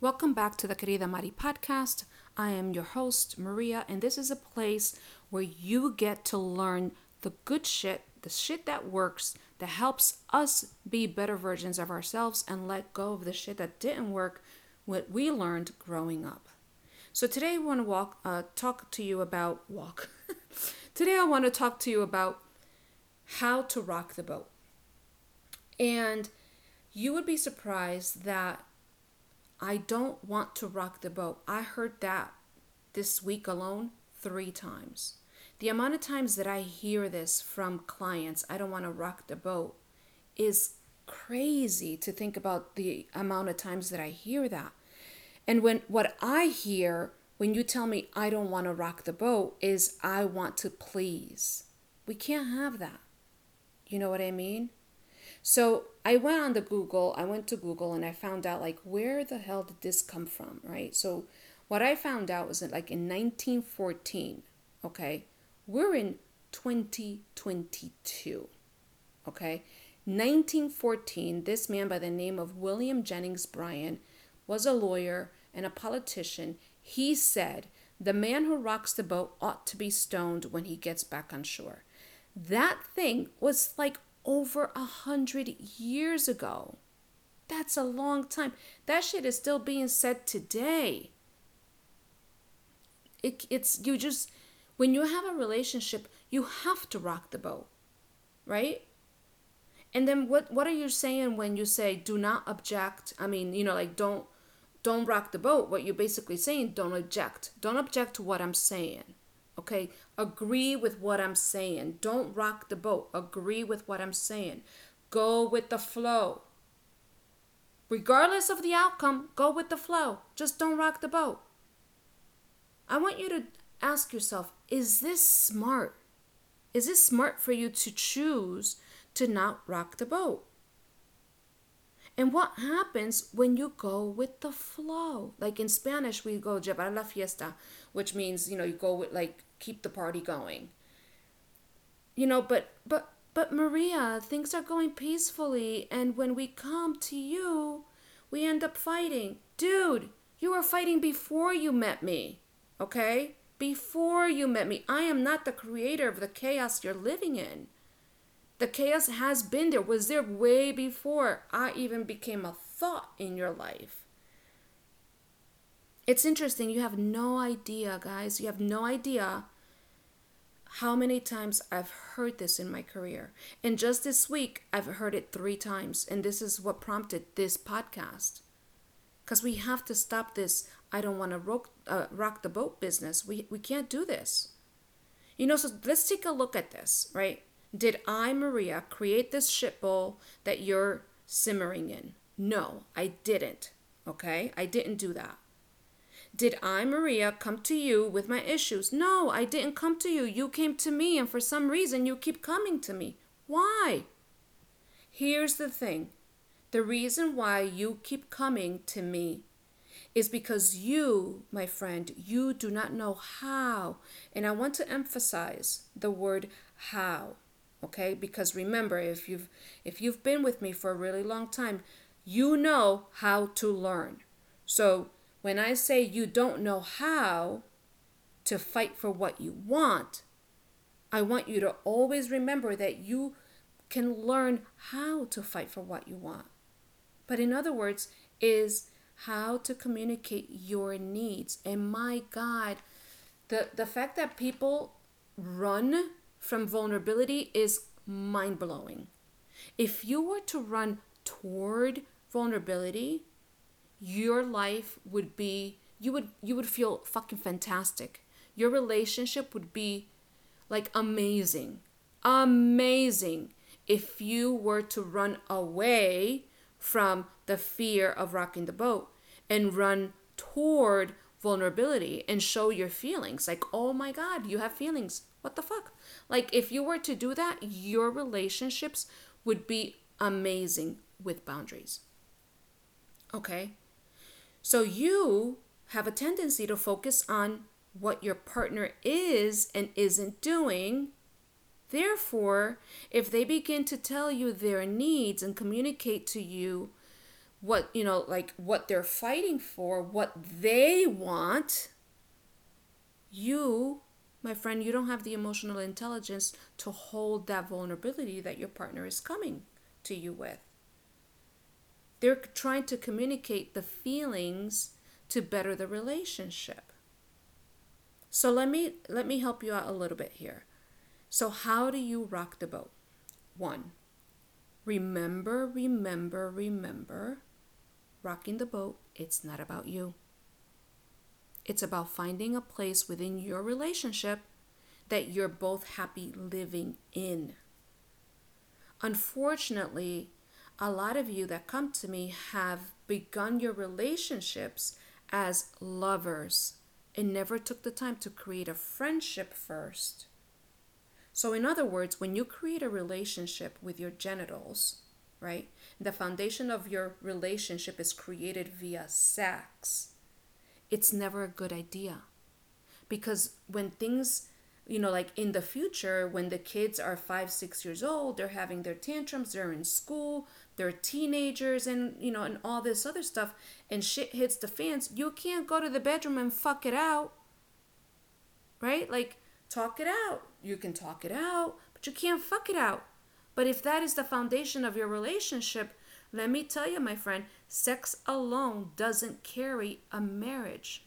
Welcome back to the Querida Mari podcast. I am your host, Maria, and this is a place where you get to learn the good shit, the shit that works, that helps us be better versions of ourselves and let go of the shit that didn't work, what we learned growing up. So today I want to walk, uh, talk to you about walk. today I want to talk to you about how to rock the boat. And you would be surprised that I don't want to rock the boat. I heard that this week alone three times. The amount of times that I hear this from clients, I don't want to rock the boat, is crazy to think about the amount of times that I hear that. And when what I hear when you tell me I don't want to rock the boat is I want to please. We can't have that. You know what I mean? So I went on the Google, I went to Google and I found out like where the hell did this come from, right? So what I found out was that like in 1914, okay, we're in 2022, okay? 1914, this man by the name of William Jennings Bryan was a lawyer and a politician. He said, the man who rocks the boat ought to be stoned when he gets back on shore. That thing was like over a hundred years ago. That's a long time. That shit is still being said today. It, it's you just when you have a relationship, you have to rock the boat, right? And then what what are you saying when you say do not object? I mean, you know, like don't don't rock the boat. What you're basically saying, don't object. Don't object to what I'm saying. Okay? Agree with what I'm saying. Don't rock the boat. Agree with what I'm saying. Go with the flow. Regardless of the outcome, go with the flow. Just don't rock the boat. I want you to ask yourself is this smart? Is this smart for you to choose to not rock the boat? And what happens when you go with the flow? Like in Spanish, we go llevar la fiesta, which means, you know, you go with like keep the party going. You know, but but but Maria, things are going peacefully and when we come to you, we end up fighting. Dude, you were fighting before you met me. Okay? Before you met me. I am not the creator of the chaos you're living in. The chaos has been there, was there way before I even became a thought in your life. It's interesting. You have no idea, guys. You have no idea how many times I've heard this in my career. And just this week, I've heard it three times. And this is what prompted this podcast. Because we have to stop this I don't want to rock, uh, rock the boat business. We, we can't do this. You know, so let's take a look at this, right? Did I, Maria, create this shit bowl that you're simmering in? No, I didn't. Okay? I didn't do that. Did I, Maria, come to you with my issues? No, I didn't come to you. You came to me, and for some reason, you keep coming to me. Why? Here's the thing the reason why you keep coming to me is because you, my friend, you do not know how. And I want to emphasize the word how. Okay? Because remember, if you've if you've been with me for a really long time, you know how to learn. So when I say you don't know how to fight for what you want, I want you to always remember that you can learn how to fight for what you want. But in other words, is how to communicate your needs. And my God, the, the fact that people run from vulnerability is mind blowing. If you were to run toward vulnerability, your life would be you would you would feel fucking fantastic. Your relationship would be like amazing. Amazing if you were to run away from the fear of rocking the boat and run toward vulnerability and show your feelings. Like, oh my God, you have feelings. What the fuck? Like, if you were to do that, your relationships would be amazing with boundaries. Okay? So you have a tendency to focus on what your partner is and isn't doing. Therefore, if they begin to tell you their needs and communicate to you what, you know, like what they're fighting for, what they want, you, my friend, you don't have the emotional intelligence to hold that vulnerability that your partner is coming to you with. They're trying to communicate the feelings to better the relationship. So let me let me help you out a little bit here. So how do you rock the boat? One, remember, remember, remember, rocking the boat, it's not about you. It's about finding a place within your relationship that you're both happy living in. Unfortunately, a lot of you that come to me have begun your relationships as lovers and never took the time to create a friendship first. So, in other words, when you create a relationship with your genitals, right, the foundation of your relationship is created via sex, it's never a good idea. Because when things you know, like in the future, when the kids are five, six years old, they're having their tantrums, they're in school, they're teenagers, and, you know, and all this other stuff, and shit hits the fans, you can't go to the bedroom and fuck it out. Right? Like, talk it out. You can talk it out, but you can't fuck it out. But if that is the foundation of your relationship, let me tell you, my friend, sex alone doesn't carry a marriage.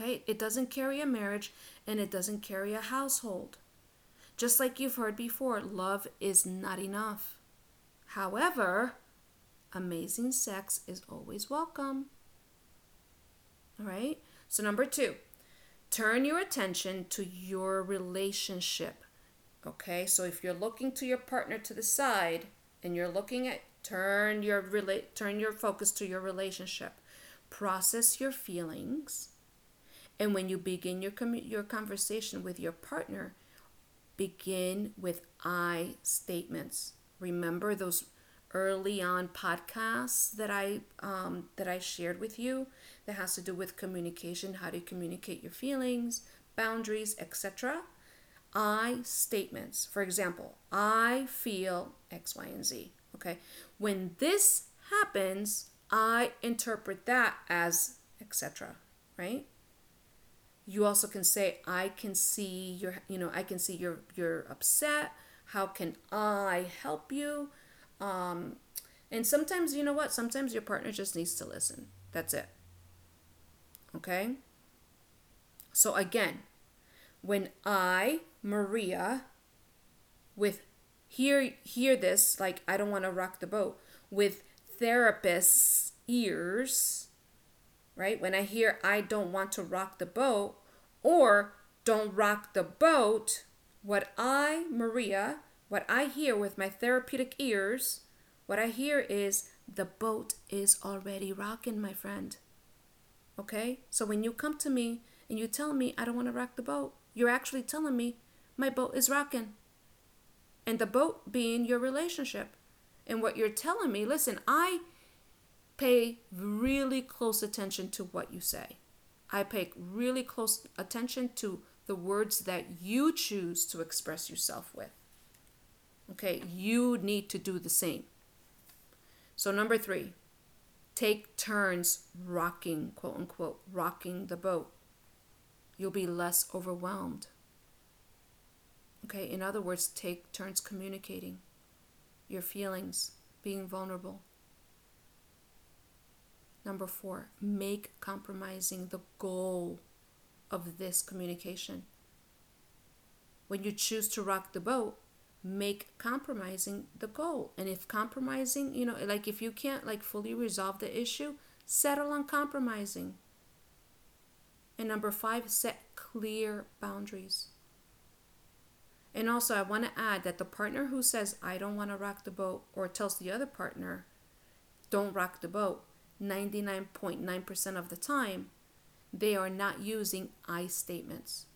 Okay? It doesn't carry a marriage and it doesn't carry a household. Just like you've heard before, love is not enough. However, amazing sex is always welcome. All right? So, number two, turn your attention to your relationship. Okay? So, if you're looking to your partner to the side and you're looking at turn your relate turn your focus to your relationship. Process your feelings and when you begin your com- your conversation with your partner, begin with I statements. Remember those early on podcasts that I um, that I shared with you that has to do with communication, how to communicate your feelings, boundaries, etc. I statements. For example, I feel X, Y, and Z. Okay. When this happens, I interpret that as etc. Right? You also can say i can see your you know i can see you're you're upset. How can i help you? Um and sometimes you know what? Sometimes your partner just needs to listen. That's it. Okay? So again when i maria with hear hear this like i don't want to rock the boat with therapists ears right? When i hear i don't want to rock the boat or don't rock the boat, what I, Maria, what I hear with my therapeutic ears, what I hear is the boat is already rocking, my friend. Okay? So when you come to me and you tell me I don't want to rock the boat, you're actually telling me my boat is rocking. And the boat being your relationship. And what you're telling me, listen, I pay really close attention to what you say. I pay really close attention to the words that you choose to express yourself with. Okay, you need to do the same. So, number three, take turns rocking, quote unquote, rocking the boat. You'll be less overwhelmed. Okay, in other words, take turns communicating your feelings, being vulnerable. Number four, make compromising the goal of this communication. When you choose to rock the boat, make compromising the goal. And if compromising, you know, like if you can't like fully resolve the issue, settle on compromising. And number five, set clear boundaries. And also, I want to add that the partner who says, I don't want to rock the boat, or tells the other partner, don't rock the boat, 99.9% of the time, they are not using I statements.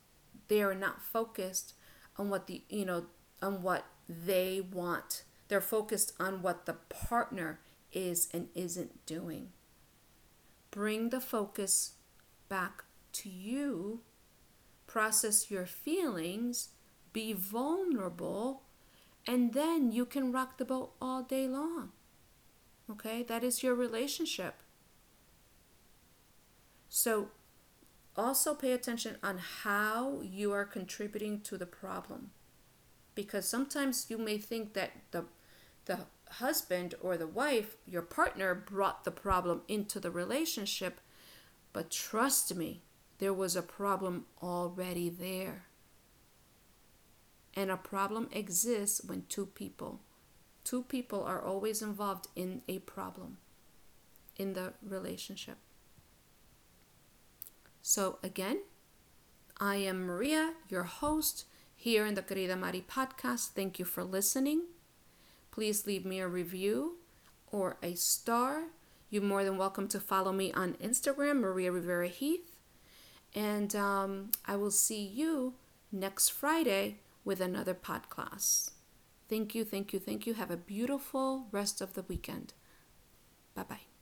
They are not focused on what the, you know, on what they want. They're focused on what the partner is and isn't doing. Bring the focus back to you. Process your feelings, be vulnerable, and then you can rock the boat all day long. Okay? That is your relationship. So also pay attention on how you are contributing to the problem. Because sometimes you may think that the the husband or the wife, your partner brought the problem into the relationship, but trust me, there was a problem already there. And a problem exists when two people, two people are always involved in a problem in the relationship. So, again, I am Maria, your host here in the Querida Mari podcast. Thank you for listening. Please leave me a review or a star. You're more than welcome to follow me on Instagram, Maria Rivera Heath. And um, I will see you next Friday with another podcast. Thank you, thank you, thank you. Have a beautiful rest of the weekend. Bye bye.